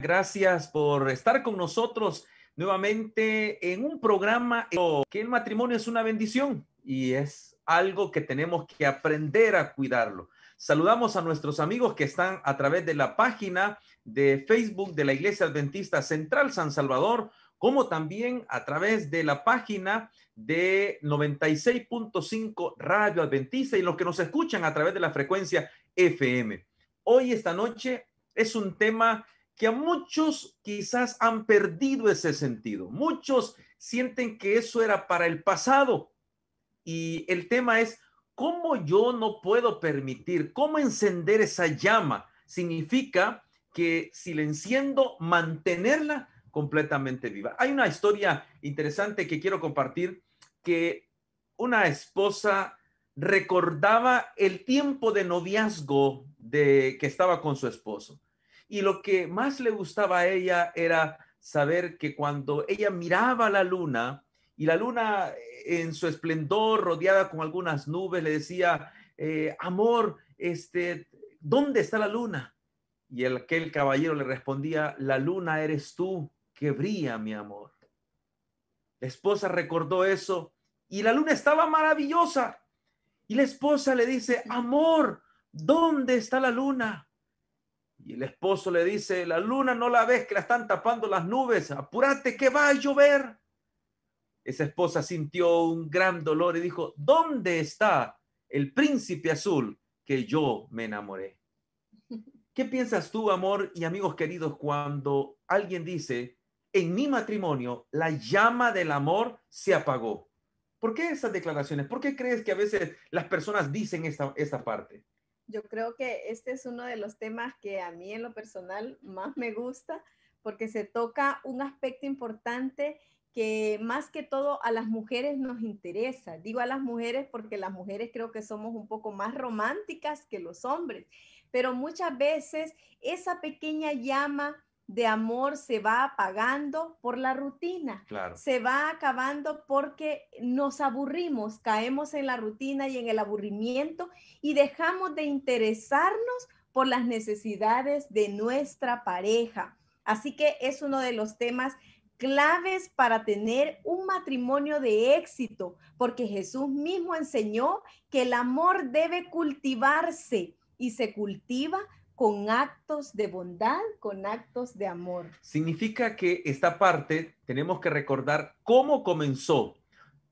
Gracias por estar con nosotros nuevamente en un programa que el matrimonio es una bendición y es algo que tenemos que aprender a cuidarlo. Saludamos a nuestros amigos que están a través de la página de Facebook de la Iglesia Adventista Central San Salvador, como también a través de la página de 96.5 Radio Adventista y los que nos escuchan a través de la frecuencia FM. Hoy, esta noche, es un tema que a muchos quizás han perdido ese sentido. Muchos sienten que eso era para el pasado. Y el tema es, ¿cómo yo no puedo permitir, cómo encender esa llama? Significa que si la enciendo, mantenerla completamente viva. Hay una historia interesante que quiero compartir, que una esposa recordaba el tiempo de noviazgo de que estaba con su esposo y lo que más le gustaba a ella era saber que cuando ella miraba la luna y la luna en su esplendor rodeada con algunas nubes le decía, eh, amor, este, ¿dónde está la luna? Y el, aquel caballero le respondía, la luna eres tú que brilla, mi amor. La esposa recordó eso y la luna estaba maravillosa. Y la esposa le dice, amor, ¿dónde está la luna? Y el esposo le dice, la luna no la ves que la están tapando las nubes, apúrate que va a llover. Esa esposa sintió un gran dolor y dijo, ¿dónde está el príncipe azul que yo me enamoré? ¿Qué piensas tú, amor y amigos queridos, cuando alguien dice, en mi matrimonio la llama del amor se apagó? ¿Por qué esas declaraciones? ¿Por qué crees que a veces las personas dicen esta, esta parte? Yo creo que este es uno de los temas que a mí en lo personal más me gusta porque se toca un aspecto importante que más que todo a las mujeres nos interesa. Digo a las mujeres porque las mujeres creo que somos un poco más románticas que los hombres, pero muchas veces esa pequeña llama de amor se va apagando por la rutina. Se va acabando porque nos aburrimos, caemos en la rutina y en el aburrimiento y dejamos de interesarnos por las necesidades de nuestra pareja. Así que es uno de los temas claves para tener un matrimonio de éxito, porque Jesús mismo enseñó que el amor debe cultivarse y se cultiva con actos de bondad, con actos de amor. Significa que esta parte tenemos que recordar cómo comenzó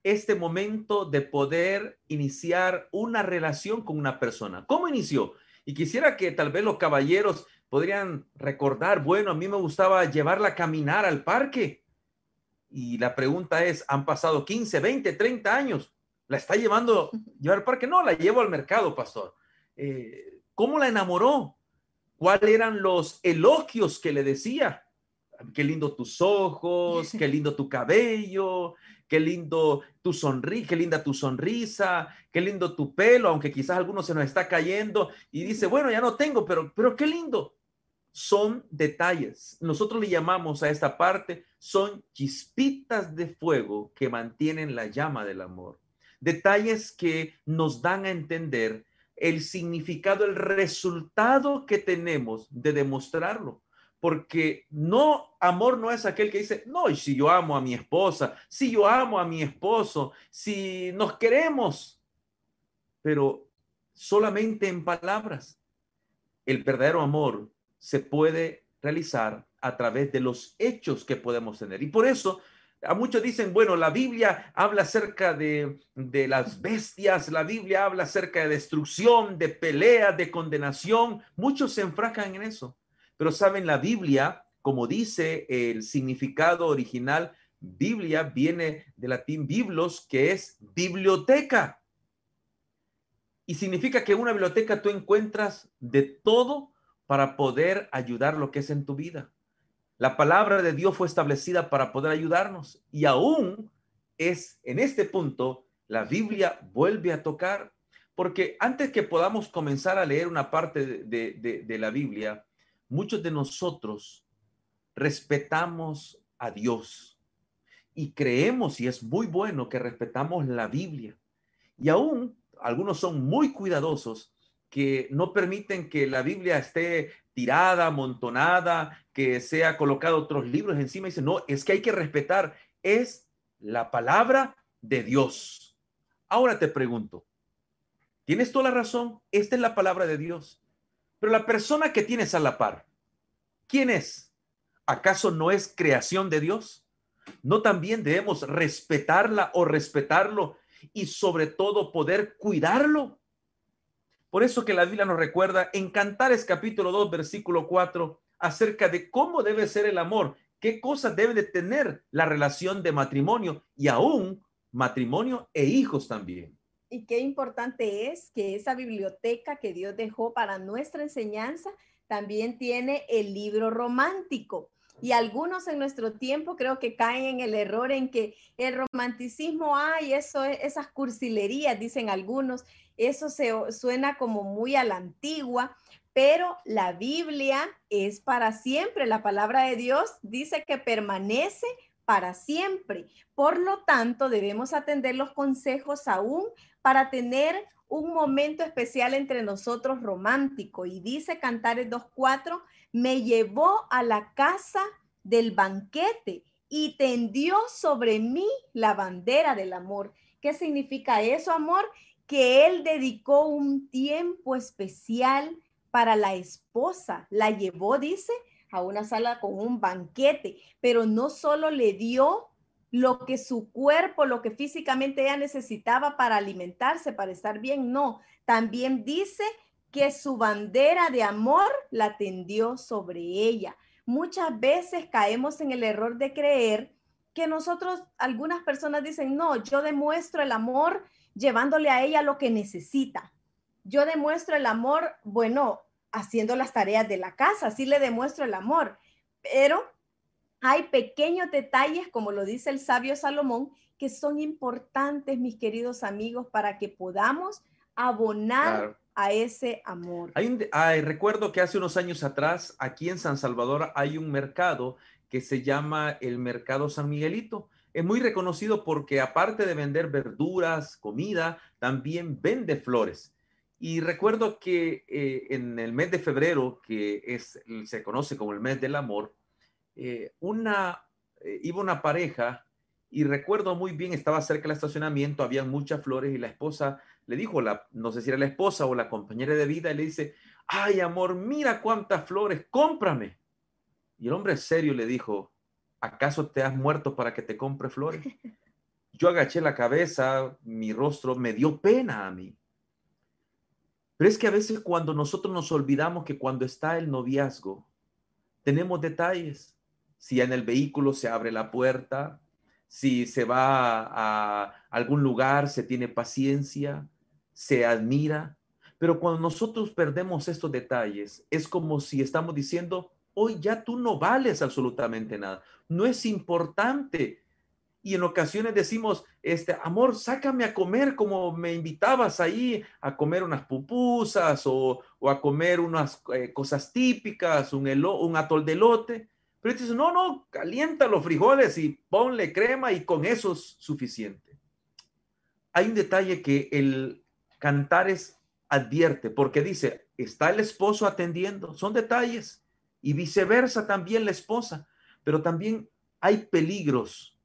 este momento de poder iniciar una relación con una persona. ¿Cómo inició? Y quisiera que tal vez los caballeros podrían recordar, bueno, a mí me gustaba llevarla a caminar al parque. Y la pregunta es, ¿han pasado 15, 20, 30 años? ¿La está llevando llevar al parque? No, la llevo al mercado, pastor. Eh, ¿Cómo la enamoró? Cuáles eran los elogios que le decía. Qué lindo tus ojos, qué lindo tu cabello, qué lindo tu sonrisa, qué linda tu sonrisa, qué lindo tu pelo, aunque quizás alguno se nos está cayendo y dice, bueno, ya no tengo, pero, pero qué lindo. Son detalles. Nosotros le llamamos a esta parte, son chispitas de fuego que mantienen la llama del amor. Detalles que nos dan a entender el significado, el resultado que tenemos de demostrarlo. Porque no, amor no es aquel que dice, no, y si yo amo a mi esposa, si yo amo a mi esposo, si nos queremos, pero solamente en palabras. El verdadero amor se puede realizar a través de los hechos que podemos tener. Y por eso a muchos dicen, bueno, la Biblia habla acerca de, las bestias, la Biblia habla acerca de destrucción, de pelea, de condenación. Muchos se enfrascan en eso. Pero saben, la Biblia, como dice el significado original, Biblia viene del latín biblos, que es biblioteca. Y significa que en una biblioteca tú encuentras de todo para poder ayudar lo que es en tu vida. La palabra de Dios fue establecida para poder ayudarnos y aún es en este punto la Biblia vuelve a tocar, porque antes que podamos comenzar a leer una parte de, la Biblia, muchos de nosotros respetamos a Dios y creemos, y es muy bueno que respetamos la Biblia. Y aún algunos son muy cuidadosos que no permiten que la Biblia esté tirada, amontonada, que sea colocado otros libros encima. Dice, no, es que hay que respetar, es la palabra de Dios. Ahora te pregunto, tienes toda la razón, esta es la palabra de Dios, pero la persona que tienes a la par, ¿quién es? ¿Acaso no es creación de Dios? ¿No también debemos respetarla o respetarlo y sobre todo poder cuidarlo? Por eso que la Biblia nos recuerda en Cantares capítulo 2, versículo 4, acerca de cómo debe ser el amor, qué cosas debe de tener la relación de matrimonio y aún matrimonio e hijos también. Y qué importante es que esa biblioteca que Dios dejó para nuestra enseñanza también tiene el libro romántico. Y algunos en nuestro tiempo creo que caen en el error en que el romanticismo, ay, eso es, esas cursilerías, dicen algunos, eso se suena como muy a la antigua, pero la Biblia es para siempre. La palabra de Dios dice que permanece para siempre. Por lo tanto, debemos atender los consejos aún para tener un momento especial entre nosotros romántico. Y dice Cantares 2.4, me llevó a la casa del banquete y tendió sobre mí la bandera del amor. ¿Qué significa eso, amor? Que él dedicó un tiempo especial para la esposa. La llevó, dice, a una sala con un banquete, pero no solo le dio lo que su cuerpo, lo que físicamente ella necesitaba para alimentarse, para estar bien, no. También dice que su bandera de amor la tendió sobre ella. Muchas veces caemos en el error de creer que nosotros, algunas personas dicen, no, yo demuestro el amor llevándole a ella lo que necesita. Yo demuestro el amor, bueno, haciendo las tareas de la casa, así le demuestro el amor, pero hay pequeños detalles, como lo dice el sabio Salomón, que son importantes, mis queridos amigos, para que podamos abonar a ese amor. Hay recuerdo que hace unos años atrás, aquí en San Salvador, hay un mercado que se llama el Mercado San Miguelito. Es muy reconocido porque aparte de vender verduras, comida, también vende flores. Y recuerdo que eh, en el mes de febrero, que es, se conoce como el mes del amor, eh, una, eh, iba una pareja y recuerdo muy bien, estaba cerca del estacionamiento, había muchas flores y la esposa le dijo, la, no sé si era la esposa o la compañera de vida, y le dice, ay amor, mira cuántas flores, cómprame. Y el hombre serio le dijo, ¿acaso te has muerto para que te compre flores? Yo agaché la cabeza, mi rostro me dio pena a mí. Pero es que a veces cuando nosotros nos olvidamos que cuando está el noviazgo, tenemos detalles. Si en el vehículo se abre la puerta, si se va a algún lugar, se tiene paciencia, se admira, pero cuando nosotros perdemos estos detalles, es como si estamos diciendo, hoy ya tú no vales absolutamente nada, no es importante. Y en ocasiones decimos, este, amor, sácame a comer como me invitabas ahí a comer unas pupusas o, a comer unas eh, cosas típicas, un, un atol de lote. Pero dices, no, no, calienta los frijoles y ponle crema y con eso es suficiente. Hay un detalle que el, Cantares advierte, porque dice, está el esposo atendiendo, son detalles, y viceversa también la esposa, pero también hay peligros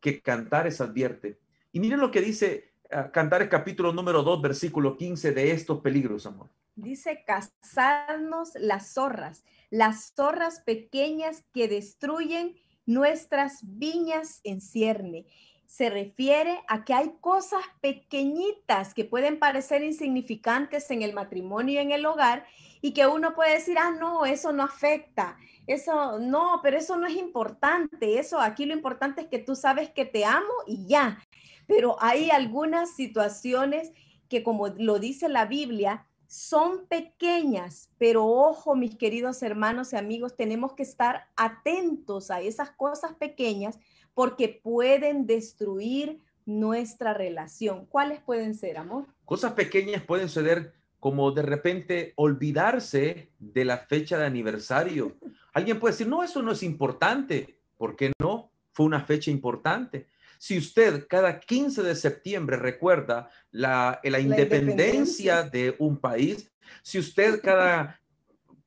que Cantares advierte. Y miren lo que dice uh, Cantares capítulo número 2, versículo 15 de estos peligros, amor. Dice, cazarnos las zorras, las zorras pequeñas que destruyen nuestras viñas en cierne se refiere a que hay cosas pequeñitas que pueden parecer insignificantes en el matrimonio y en el hogar y que uno puede decir, ah, no, eso no afecta, eso no, pero eso no es importante, eso aquí lo importante es que tú sabes que te amo y ya. Pero hay algunas situaciones que como lo dice la Biblia, son pequeñas, pero ojo, mis queridos hermanos y amigos, tenemos que estar atentos a esas cosas pequeñas porque pueden destruir nuestra relación. ¿Cuáles pueden ser, amor? Cosas pequeñas pueden suceder como de repente olvidarse de la fecha de aniversario. Alguien puede decir, no, eso no es importante. ¿Por qué no? Fue una fecha importante. Si usted cada 15 de septiembre recuerda la, la, independencia, de un país, si usted cada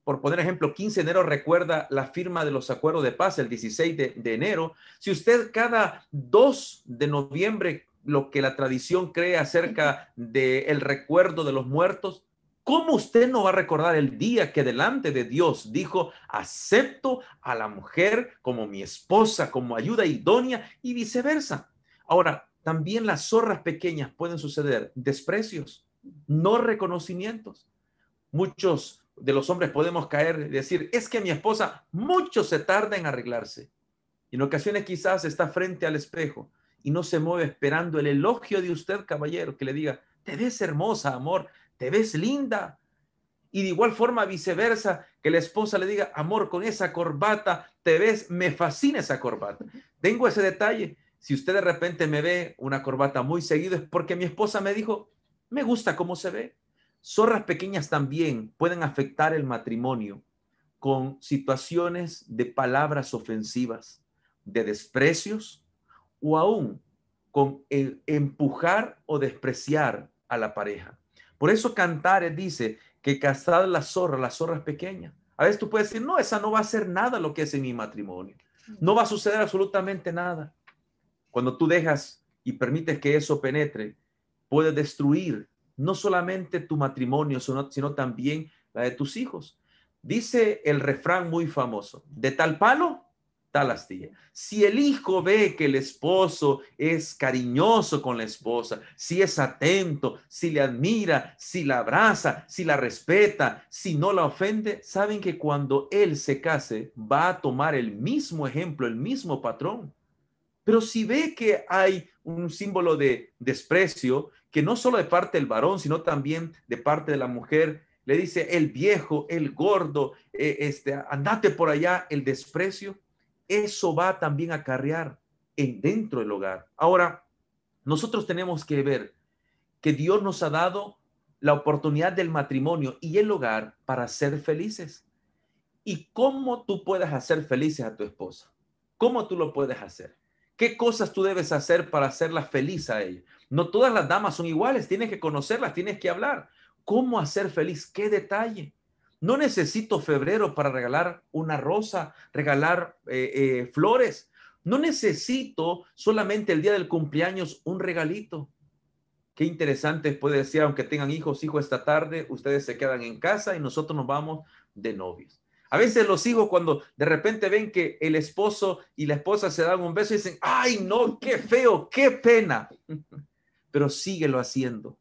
por poner ejemplo, 15 de enero recuerda la firma de los acuerdos de paz el 16 de, enero. Si usted cada 2 de noviembre, lo que la tradición cree acerca del recuerdo de los muertos, ¿Cómo usted no va a recordar el día que delante de Dios dijo, acepto a la mujer como mi esposa, como ayuda idónea y viceversa? Ahora, también las zorras pequeñas pueden suceder desprecios, no reconocimientos. Muchos de los hombres podemos caer y decir, es que mi esposa mucho se tarda en arreglarse. Y en ocasiones quizás está frente al espejo y no se mueve esperando el elogio de usted, caballero, que le diga, te ves hermosa, amor, te ves linda. Y de igual forma viceversa, que la esposa le diga, amor, con esa corbata, te ves, me fascina esa corbata. Tengo ese detalle. Si usted de repente me ve una corbata muy seguido, es porque mi esposa me dijo, me gusta cómo se ve. Zorras pequeñas también pueden afectar el matrimonio con situaciones de palabras ofensivas, de desprecios o aún con empujar o despreciar a la pareja. Por eso Cantares dice que casar la zorra, la zorra es pequeña. A veces tú puedes decir, no, esa no va a hacer nada lo que es en mi matrimonio. No va a suceder absolutamente nada. Cuando tú dejas y permites que eso penetre, puede destruir no solamente tu matrimonio, sino también la de tus hijos. Dice el refrán muy famoso, de tal palo, tal astilla. Si el hijo ve que el esposo es cariñoso con la esposa, si es atento, si le admira, si la abraza, si la respeta, si no la ofende, saben que cuando él se case va a tomar el mismo ejemplo, el mismo patrón. Pero si ve que hay un símbolo de desprecio, que no solo de parte del varón, sino también de parte de la mujer, le dice el viejo, el gordo, eh, este, andate por allá, el desprecio, eso va también a acarrear en dentro del hogar. Ahora, nosotros tenemos que ver que Dios nos ha dado la oportunidad del matrimonio y el hogar para ser felices. ¿Y cómo tú puedes hacer felices a tu esposa? ¿Cómo tú lo puedes hacer? ¿Qué cosas tú debes hacer para hacerla feliz a ella? No todas las damas son iguales, tienes que conocerlas, tienes que hablar. ¿Cómo hacer feliz? ¿Qué detalle? No necesito febrero para regalar una rosa, regalar eh, eh, flores. No necesito solamente el día del cumpleaños un regalito. Qué interesante puede decir, aunque tengan hijos, hijos esta tarde, ustedes se quedan en casa y nosotros nos vamos de novios. A veces los hijos cuando de repente ven que el esposo y la esposa se dan un beso dicen, ay no, qué feo, qué pena. Pero síguelo haciendo,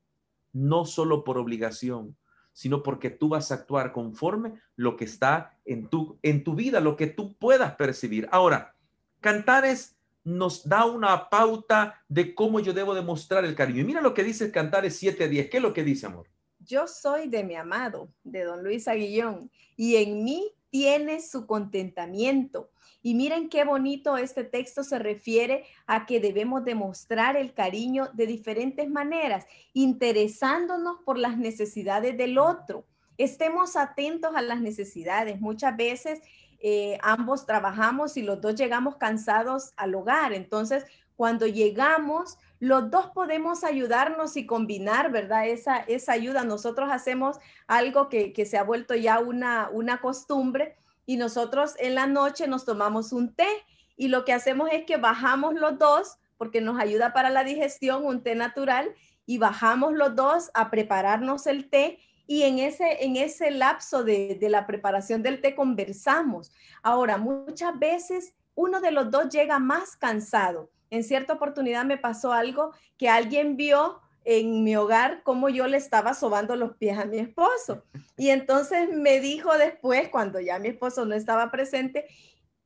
no solo por obligación, sino porque tú vas a actuar conforme lo que está en tu, en tu vida, lo que tú puedas percibir. Ahora, Cantares nos da una pauta de cómo yo debo demostrar el cariño. Y mira lo que dice Cantares 7.10. ¿Qué es lo que dice, amor? Yo soy de mi amado, de don Luis Aguillón, y en mí tiene su contentamiento. Y miren qué bonito este texto se refiere a que debemos demostrar el cariño de diferentes maneras, interesándonos por las necesidades del otro. Estemos atentos a las necesidades. Muchas veces eh, ambos trabajamos y los dos llegamos cansados al hogar. Entonces, cuando llegamos, los dos podemos ayudarnos y combinar, ¿verdad? Esa, esa ayuda. Nosotros hacemos algo que, que se ha vuelto ya una, una costumbre y nosotros en la noche nos tomamos un té y lo que hacemos es que bajamos los dos porque nos ayuda para la digestión, un té natural, y bajamos los dos a prepararnos el té y en ese, en ese lapso de, de la preparación del té conversamos. Ahora, muchas veces uno de los dos llega más cansado. En cierta oportunidad me pasó algo que alguien vio en mi hogar cómo yo le estaba sobando los pies a mi esposo. Y entonces me dijo después, cuando ya mi esposo no estaba presente,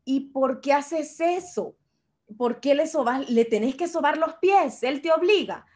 ¿y por qué haces eso? ¿Por qué le sobas, le tenés que sobar los pies? Él te obliga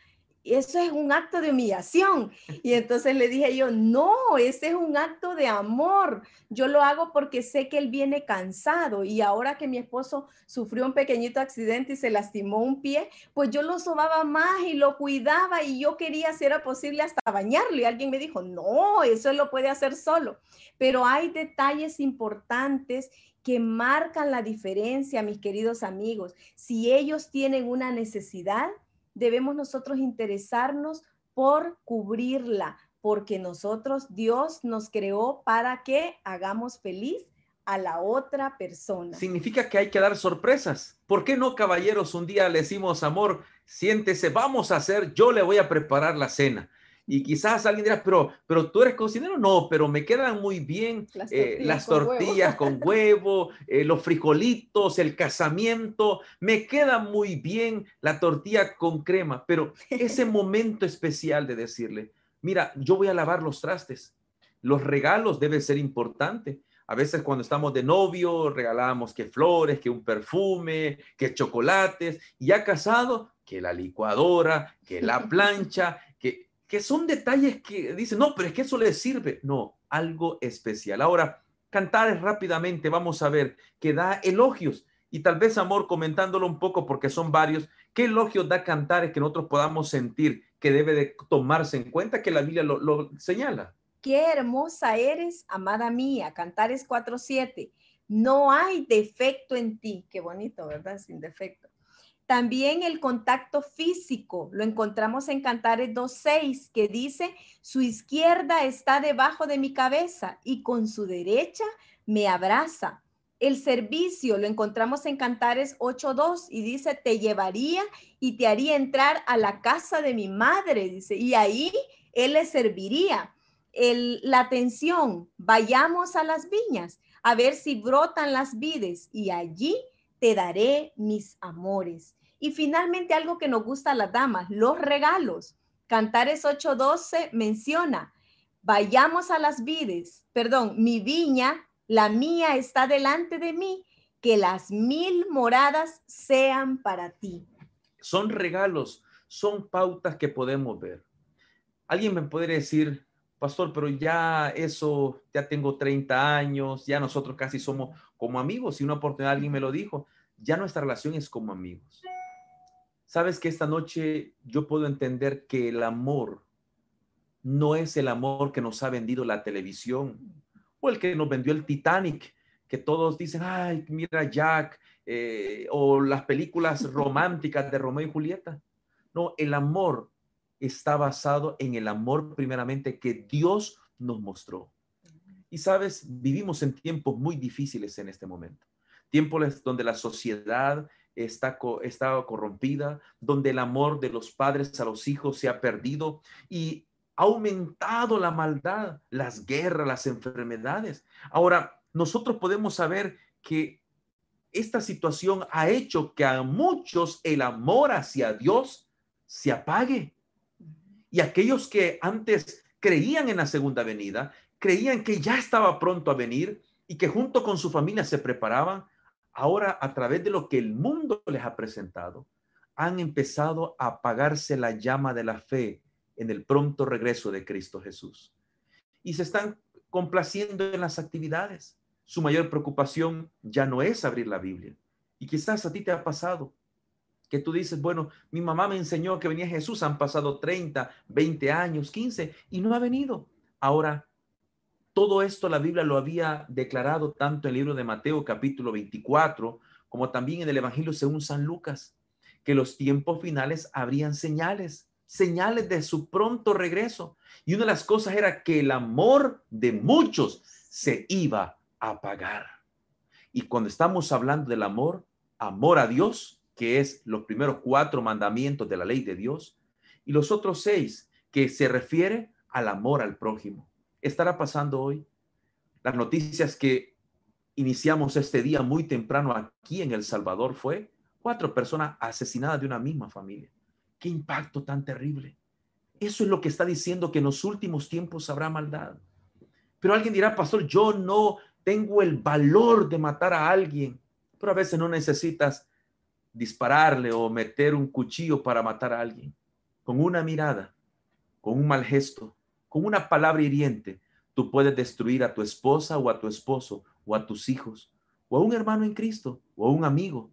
eso es un acto de humillación. Y entonces le dije yo, no, ese es un acto de amor. Yo lo hago porque sé que él viene cansado y ahora que mi esposo sufrió un pequeñito accidente y se lastimó un pie, pues yo lo sobaba más y lo cuidaba y yo quería, si era posible, hasta bañarlo. Y alguien me dijo, no, eso lo puede hacer solo. Pero hay detalles importantes que marcan la diferencia, mis queridos amigos. Si ellos tienen una necesidad, debemos nosotros interesarnos por cubrirla, porque nosotros, Dios nos creó para que hagamos feliz a la otra persona. Significa que hay que dar sorpresas. ¿Por qué no, caballeros, un día le decimos, amor, siéntese, vamos a hacer, yo le voy a preparar la cena? Y quizás alguien dirá, pero, pero tú eres cocinero. No, pero me quedan muy bien las tortillas, con, huevo, eh, los frijolitos, el casamiento. Me queda muy bien la tortilla con crema. Pero ese momento especial de decirle, mira, yo voy a lavar los trastes. Los regalos deben ser importantes. A veces cuando estamos de novio regalamos que flores, que un perfume, que chocolates. Y ya casado, que la licuadora, que la plancha, que son detalles que dicen, no, pero es que eso le sirve. No, algo especial. Ahora, cantares rápidamente, vamos a ver, que da elogios. Y tal vez, amor, comentándolo un poco, porque son varios, ¿qué elogios da cantares que nosotros podamos sentir que debe de tomarse en cuenta que la Biblia lo, lo señala? Qué hermosa eres, amada mía. Cantares 4.7. No hay defecto en ti. Qué bonito, ¿verdad? Sin defecto. También el contacto físico lo encontramos en Cantares 2.6, que dice, su izquierda está debajo de mi cabeza y con su derecha me abraza. El servicio lo encontramos en Cantares 8.2 y dice, te llevaría y te haría entrar a la casa de mi madre, dice, y ahí él le serviría. El, la atención, vayamos a las viñas a ver si brotan las vides y allí te daré mis amores. Y finalmente algo que nos gusta a las damas, los regalos. Cantares 8:12 menciona, vayamos a las vides, perdón, mi viña, la mía está delante de mí, que las mil moradas sean para ti. Son regalos, son pautas que podemos ver. Alguien me puede decir, pastor, pero ya eso, ya tengo 30 años, ya nosotros casi somos como amigos. Y una oportunidad alguien me lo dijo, ya nuestra relación es como amigos. Sabes que esta noche yo puedo entender que el amor no es el amor que nos ha vendido la televisión o el que nos vendió el Titanic, que todos dicen, ay, mira Jack, eh, o las películas románticas de Romeo y Julieta. No, el amor está basado en el amor primeramente que Dios nos mostró. Y sabes, vivimos en tiempos muy difíciles en este momento. Tiempos donde la sociedad está, está corrompida, donde el amor de los padres a los hijos se ha perdido y ha aumentado la maldad, las guerras, las enfermedades. Ahora, nosotros podemos saber que esta situación ha hecho que a muchos el amor hacia Dios se apague. Y aquellos que antes creían en la segunda venida, creían que ya estaba pronto a venir y que junto con su familia se preparaban, ahora a través de lo que el mundo les ha presentado, han empezado a apagarse la llama de la fe en el pronto regreso de Cristo Jesús. Y se están complaciendo en las actividades. Su mayor preocupación ya no es abrir la Biblia. Y quizás a ti te ha pasado que tú dices, bueno, mi mamá me enseñó que venía Jesús, han pasado 30, 20 años, 15 y no ha venido. Ahora todo esto la Biblia lo había declarado tanto en el libro de Mateo capítulo 24 como también en el Evangelio según San Lucas, que los tiempos finales habrían señales, señales de su pronto regreso. Y una de las cosas era que el amor de muchos se iba a apagar. Y cuando estamos hablando del amor, amor a Dios, que es los primeros cuatro mandamientos de la ley de Dios, y los otros seis, que se refiere al amor al prójimo estará pasando hoy? Las noticias que iniciamos este día muy temprano aquí en El Salvador fue cuatro personas asesinadas de una misma familia. Qué impacto tan terrible. Eso es lo que está diciendo que en los últimos tiempos habrá maldad. Pero alguien dirá, pastor, yo no tengo el valor de matar a alguien. Pero a veces no necesitas dispararle o meter un cuchillo para matar a alguien. Con una mirada, con un mal gesto, con una palabra hiriente, tú puedes destruir a tu esposa o a tu esposo o a tus hijos o a un hermano en Cristo o a un amigo.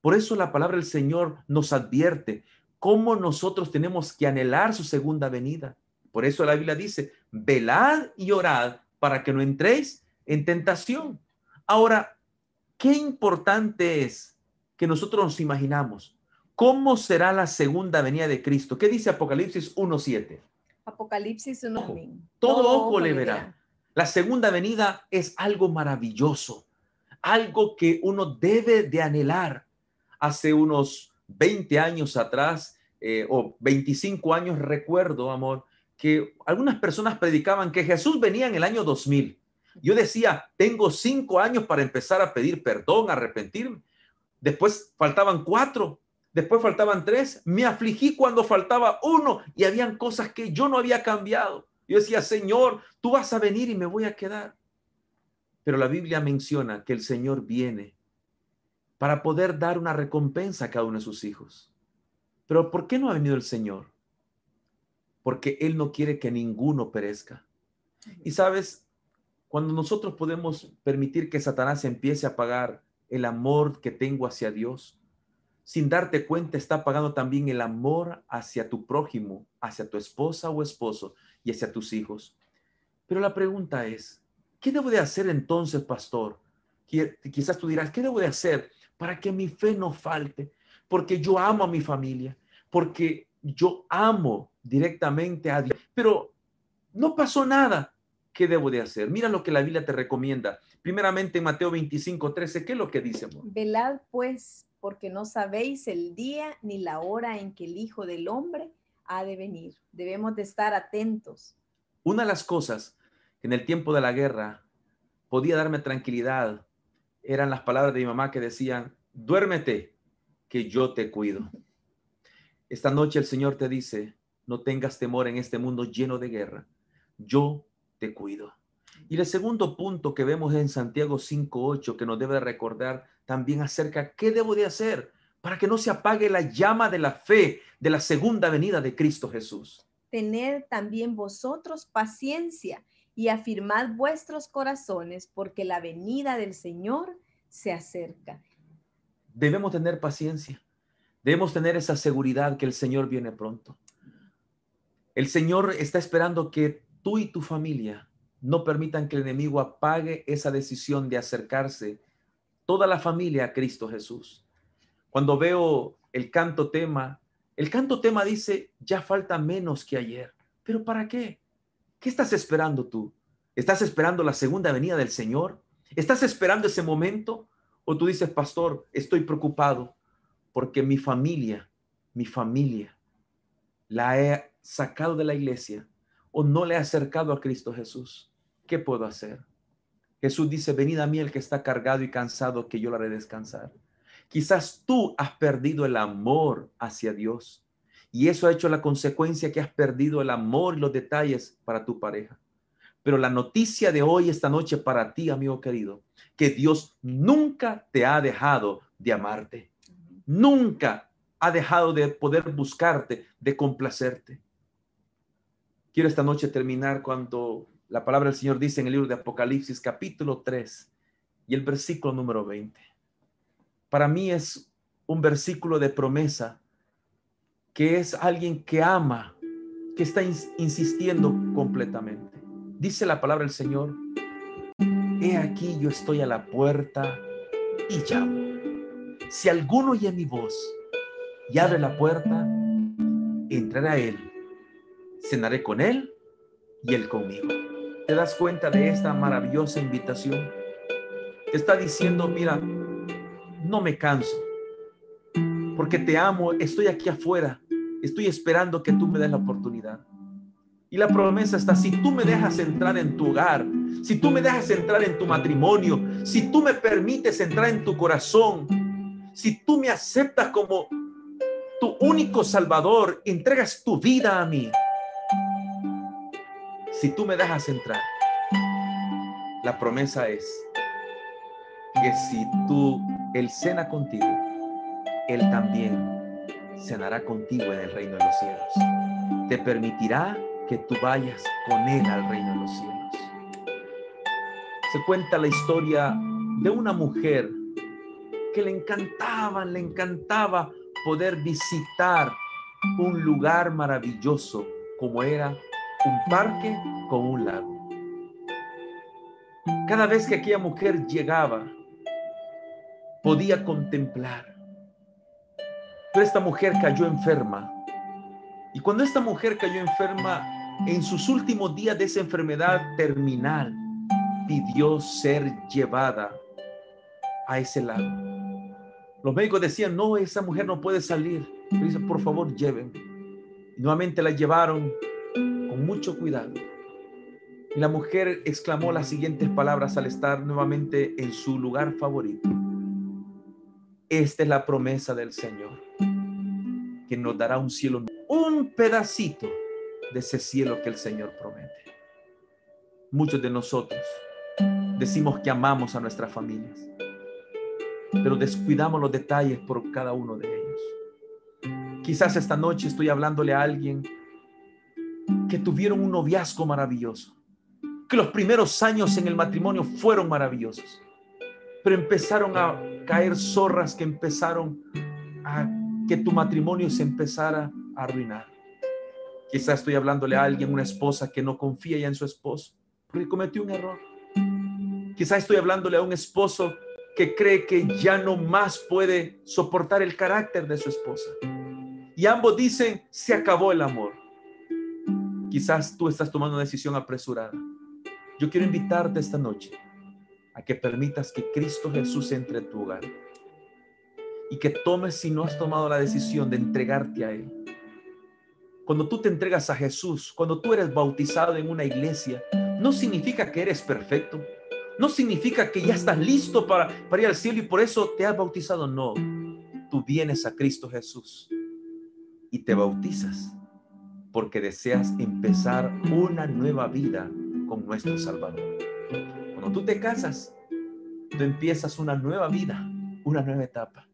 Por eso la palabra del Señor nos advierte cómo nosotros tenemos que anhelar su segunda venida. Por eso la Biblia dice, velad y orad para que no entréis en tentación. Ahora, qué importante es que nosotros nos imaginamos cómo será la segunda venida de Cristo. ¿Qué dice Apocalipsis 1.7? Apocalipsis 1. Todo, ojo le verá. La segunda venida es algo maravilloso, algo que uno debe de anhelar. Hace unos 20 años atrás eh, o 25 años recuerdo, amor, que algunas personas predicaban que Jesús venía en el año 2000. Yo decía, tengo cinco años para empezar a pedir perdón, arrepentirme. Después faltaban cuatro, después faltaban tres. Me afligí cuando faltaba uno y habían cosas que yo no había cambiado. Yo decía, Señor, tú vas a venir y me voy a quedar. Pero la Biblia menciona que el Señor viene para poder dar una recompensa a cada uno de sus hijos. Pero ¿por qué no ha venido el Señor? Porque Él no quiere que ninguno perezca. Y sabes, cuando nosotros podemos permitir que Satanás empiece a pagar el amor que tengo hacia Dios, sin darte cuenta está pagando también el amor hacia tu prójimo, hacia tu esposa o esposo y hacia tus hijos. Pero la pregunta es, ¿qué debo de hacer entonces, pastor? Quizás tú dirás, ¿qué debo de hacer para que mi fe no falte? Porque yo amo a mi familia, porque yo amo directamente a Dios, pero no pasó nada. ¿Qué debo de hacer? Mira lo que la Biblia te recomienda. Primeramente en Mateo 25, 13, ¿qué es lo que dice? Velad pues, porque no sabéis el día ni la hora en que el Hijo del Hombre ha de venir. Debemos de estar atentos. Una de las cosas que en el tiempo de la guerra podía darme tranquilidad eran las palabras de mi mamá que decían, duérmete, que yo te cuido. Esta noche el Señor te dice, no tengas temor en este mundo lleno de guerra. Yo te cuido. Y el segundo punto que vemos en Santiago 5.8 que nos debe recordar también acerca qué debo de hacer para que no se apague la llama de la fe de la segunda venida de Cristo Jesús. Tener también vosotros paciencia y afirmad vuestros corazones porque la venida del Señor se acerca. Debemos tener paciencia. Debemos tener esa seguridad que el Señor viene pronto. El Señor está esperando que tú y tu familia no permitan que el enemigo apague esa decisión de acercarse toda la familia a Cristo Jesús. Cuando veo el canto tema, el canto tema dice, ya falta menos que ayer. ¿Pero para qué? ¿Qué estás esperando tú? ¿Estás esperando la segunda venida del Señor? ¿Estás esperando ese momento? ¿O tú dices, pastor, estoy preocupado porque mi familia, mi familia, la he sacado de la iglesia o no le ha acercado a Cristo Jesús, ¿qué puedo hacer? Jesús dice, venid a mí el que está cargado y cansado, que yo lo haré descansar. Quizás tú has perdido el amor hacia Dios y eso ha hecho la consecuencia que has perdido el amor y los detalles para tu pareja. Pero la noticia de hoy, esta noche, para ti, amigo querido, que Dios nunca te ha dejado de amarte. Nunca ha dejado de poder buscarte, de complacerte. Quiero esta noche terminar cuando la palabra del Señor dice en el libro de Apocalipsis capítulo 3 y el versículo número 20. Para mí es un versículo de promesa que es alguien que ama, que está insistiendo completamente. Dice la palabra del Señor, he aquí yo estoy a la puerta y llamo. Si alguno oye mi voz y abre la puerta, entrará él cenaré con Él y Él conmigo. ¿Te das cuenta de esta maravillosa invitación? Te está diciendo, mira, no me canso, porque te amo, estoy aquí afuera, estoy esperando que tú me des la oportunidad. Y la promesa está, si tú me dejas entrar en tu hogar, si tú me dejas entrar en tu matrimonio, si tú me permites entrar en tu corazón, si tú me aceptas como tu único salvador, entregas tu vida a mí, si tú me dejas entrar, la promesa es que si tú, Él cena contigo, Él también cenará contigo en el reino de los cielos. Te permitirá que tú vayas con Él al reino de los cielos. Se cuenta la historia de una mujer que le encantaba, le encantaba poder visitar un lugar maravilloso como era un parque con un lago. Cada vez que aquella mujer llegaba, podía contemplar. Pero esta mujer cayó enferma. Y cuando esta mujer cayó enferma, en sus últimos días de esa enfermedad terminal, pidió ser llevada a ese lago. Los médicos decían, no, esa mujer no puede salir. dice, por favor, lleven. nuevamente la llevaron con mucho cuidado. Y la mujer exclamó las siguientes palabras al estar nuevamente en su lugar favorito. Esta es la promesa del Señor, que nos dará un cielo, un pedacito de ese cielo que el Señor promete. Muchos de nosotros decimos que amamos a nuestras familias, pero descuidamos los detalles por cada uno de ellos. Quizás esta noche estoy hablándole a alguien que tuvieron un noviazgo maravilloso, que los primeros años en el matrimonio fueron maravillosos, pero empezaron a caer zorras que empezaron a que tu matrimonio se empezara a arruinar. Quizás estoy hablándole a alguien, una esposa que no confía ya en su esposo, porque cometió un error. Quizás estoy hablándole a un esposo que cree que ya no más puede soportar el carácter de su esposa. Y ambos dicen, se acabó el amor. Quizás tú estás tomando una decisión apresurada. Yo quiero invitarte esta noche a que permitas que Cristo Jesús entre en tu hogar y que tomes si no has tomado la decisión de entregarte a Él. Cuando tú te entregas a Jesús, cuando tú eres bautizado en una iglesia, no significa que eres perfecto, no significa que ya estás listo para, para ir al cielo y por eso te has bautizado. No, tú vienes a Cristo Jesús y te bautizas porque deseas empezar una nueva vida con nuestro Salvador. Cuando tú te casas, tú empiezas una nueva vida, una nueva etapa.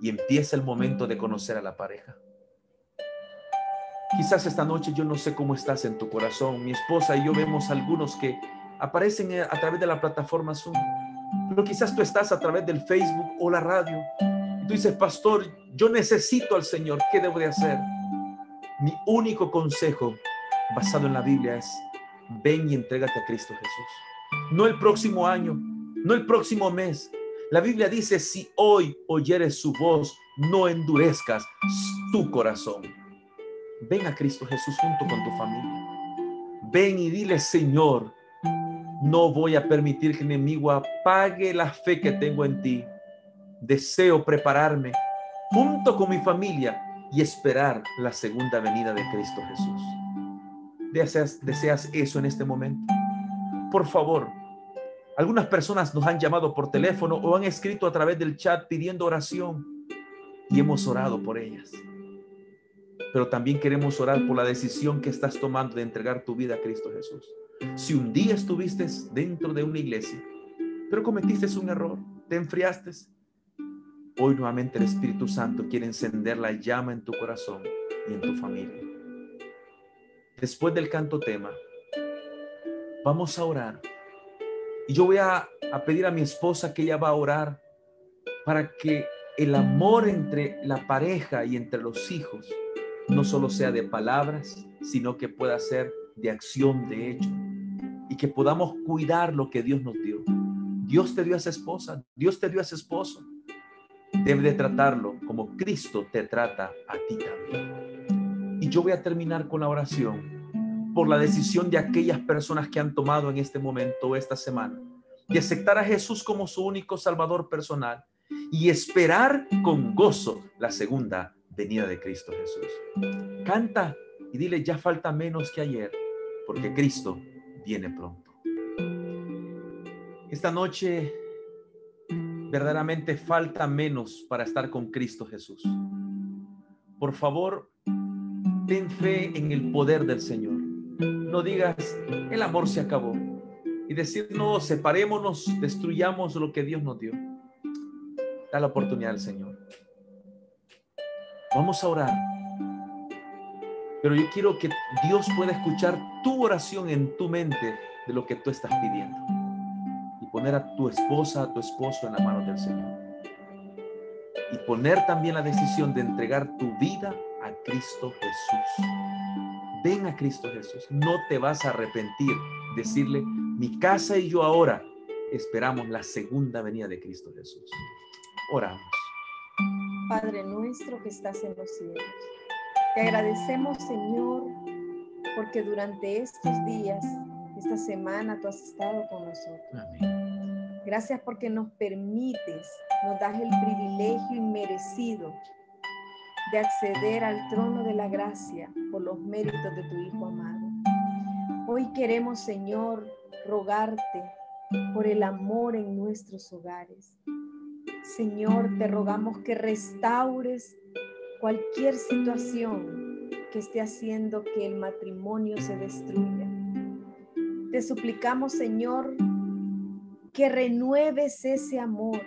Y empieza el momento de conocer a la pareja. Quizás esta noche yo no sé cómo estás en tu corazón. Mi esposa y yo vemos algunos que aparecen a través de la plataforma Zoom. Pero quizás tú estás a través del Facebook o la radio. Y tú dices, pastor, yo necesito al Señor. ¿Qué debo de hacer? Mi único consejo basado en la Biblia es, ven y entrégate a Cristo Jesús. No el próximo año, no el próximo mes. La Biblia dice, si hoy oyeres su voz, no endurezcas tu corazón. Ven a Cristo Jesús junto con tu familia. Ven y dile, Señor, no voy a permitir que el enemigo apague la fe que tengo en ti. Deseo prepararme junto con mi familia y esperar la segunda venida de Cristo Jesús. ¿Deseas, deseas eso en este momento? Por favor, algunas personas nos han llamado por teléfono o han escrito a través del chat pidiendo oración y hemos orado por ellas. Pero también queremos orar por la decisión que estás tomando de entregar tu vida a Cristo Jesús. Si un día estuviste dentro de una iglesia, pero cometiste un error, te enfriaste, hoy nuevamente el Espíritu Santo quiere encender la llama en tu corazón y en tu familia. Después del canto tema, vamos a orar. Y yo voy a, pedir a mi esposa que ella va a orar para que el amor entre la pareja y entre los hijos no solo sea de palabras, sino que pueda ser de acción, de hecho, y que podamos cuidar lo que Dios nos dio. Dios te dio a esa esposa, Dios te dio a ese esposo. Debe de tratarlo como Cristo te trata a ti también. Y yo voy a terminar con la oración por la decisión de aquellas personas que han tomado en este momento, esta semana, de aceptar a Jesús como su único Salvador personal y esperar con gozo la segunda venida de Cristo Jesús. Canta y dile, ya falta menos que ayer, porque Cristo viene pronto. Esta noche verdaderamente falta menos para estar con Cristo Jesús. Por favor, ten fe en el poder del Señor. No digas, el amor se acabó. Y decir, no, separémonos, destruyamos lo que Dios nos dio. Da la oportunidad al Señor. Vamos a orar. Pero yo quiero que Dios pueda escuchar tu oración en tu mente de lo que tú estás pidiendo. Poner a tu esposa, a tu esposo en la mano del Señor. Y poner también la decisión de entregar tu vida a Cristo Jesús. Ven a Cristo Jesús. No te vas a arrepentir. Decirle, mi casa y yo ahora esperamos la segunda venida de Cristo Jesús. Oramos. Padre nuestro que estás en los cielos te agradecemos, Señor, porque durante estos días, esta semana, tú has estado con nosotros. Amén. Gracias porque nos permites, nos das el privilegio inmerecido de acceder al trono de la gracia por los méritos de tu Hijo amado. Hoy queremos, Señor, rogarte por el amor en nuestros hogares. Señor, te rogamos que restaures cualquier situación que esté haciendo que el matrimonio se destruya. Te suplicamos, Señor, que renueves ese amor,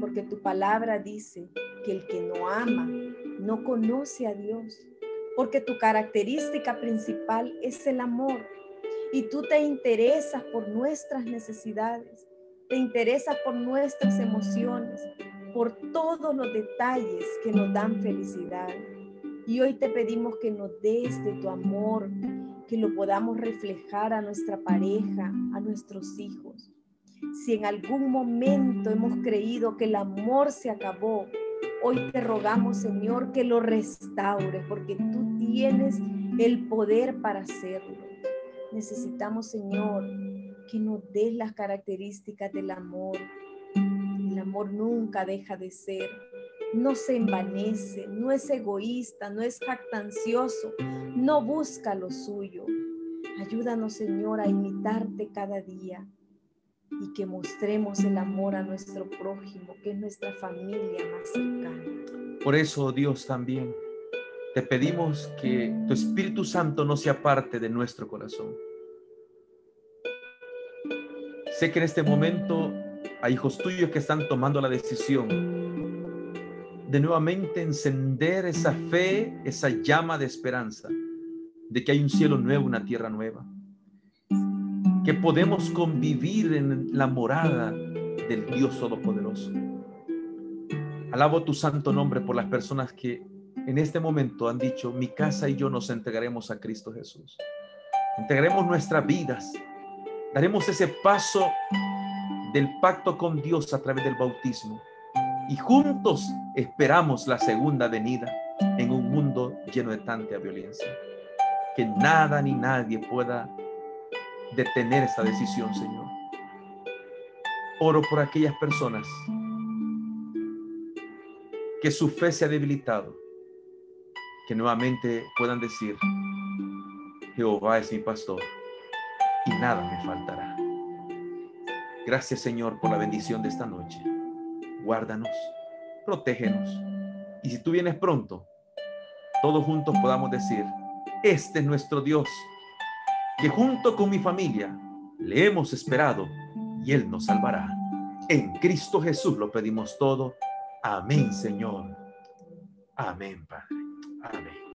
porque tu palabra dice que el que no ama no conoce a Dios, porque tu característica principal es el amor y tú te interesas por nuestras necesidades, te interesas por nuestras emociones, por todos los detalles que nos dan felicidad. Y hoy te pedimos que nos des de tu amor, que lo podamos reflejar a nuestra pareja, a nuestros hijos. Si en algún momento hemos creído que el amor se acabó, hoy te rogamos, Señor, que lo restaure, porque tú tienes el poder para hacerlo. Necesitamos, Señor, que nos des las características del amor. El amor nunca deja de ser, no se envanece, no es egoísta, no es jactancioso, no busca lo suyo. Ayúdanos, Señor, a imitarte cada día y que mostremos el amor a nuestro prójimo, que es nuestra familia más cercana. Por eso, Dios, también te pedimos que tu Espíritu Santo no sea parte de nuestro corazón. Sé que en este momento hay hijos tuyos que están tomando la decisión de nuevamente encender esa fe, esa llama de esperanza, de que hay un cielo nuevo, una tierra nueva, que podemos convivir en la morada del Dios Todopoderoso. Alabo tu santo nombre por las personas que en este momento han dicho, mi casa y yo nos entregaremos a Cristo Jesús. Entregaremos nuestras vidas. Daremos ese paso del pacto con Dios a través del bautismo. Y juntos esperamos la segunda venida en un mundo lleno de tanta violencia. Que nada ni nadie pueda detener esta decisión, Señor. Oro por aquellas personas que su fe se ha debilitado que nuevamente puedan decir, Jehová es mi pastor y nada me faltará. Gracias Señor por la bendición de esta noche. Guárdanos, protégenos. Y si tú vienes pronto, todos juntos podamos decir, este es nuestro Dios, que junto con mi familia le hemos esperado y Él nos salvará. En Cristo Jesús lo pedimos todo. Amén, Señor. Amén, Padre. Amén.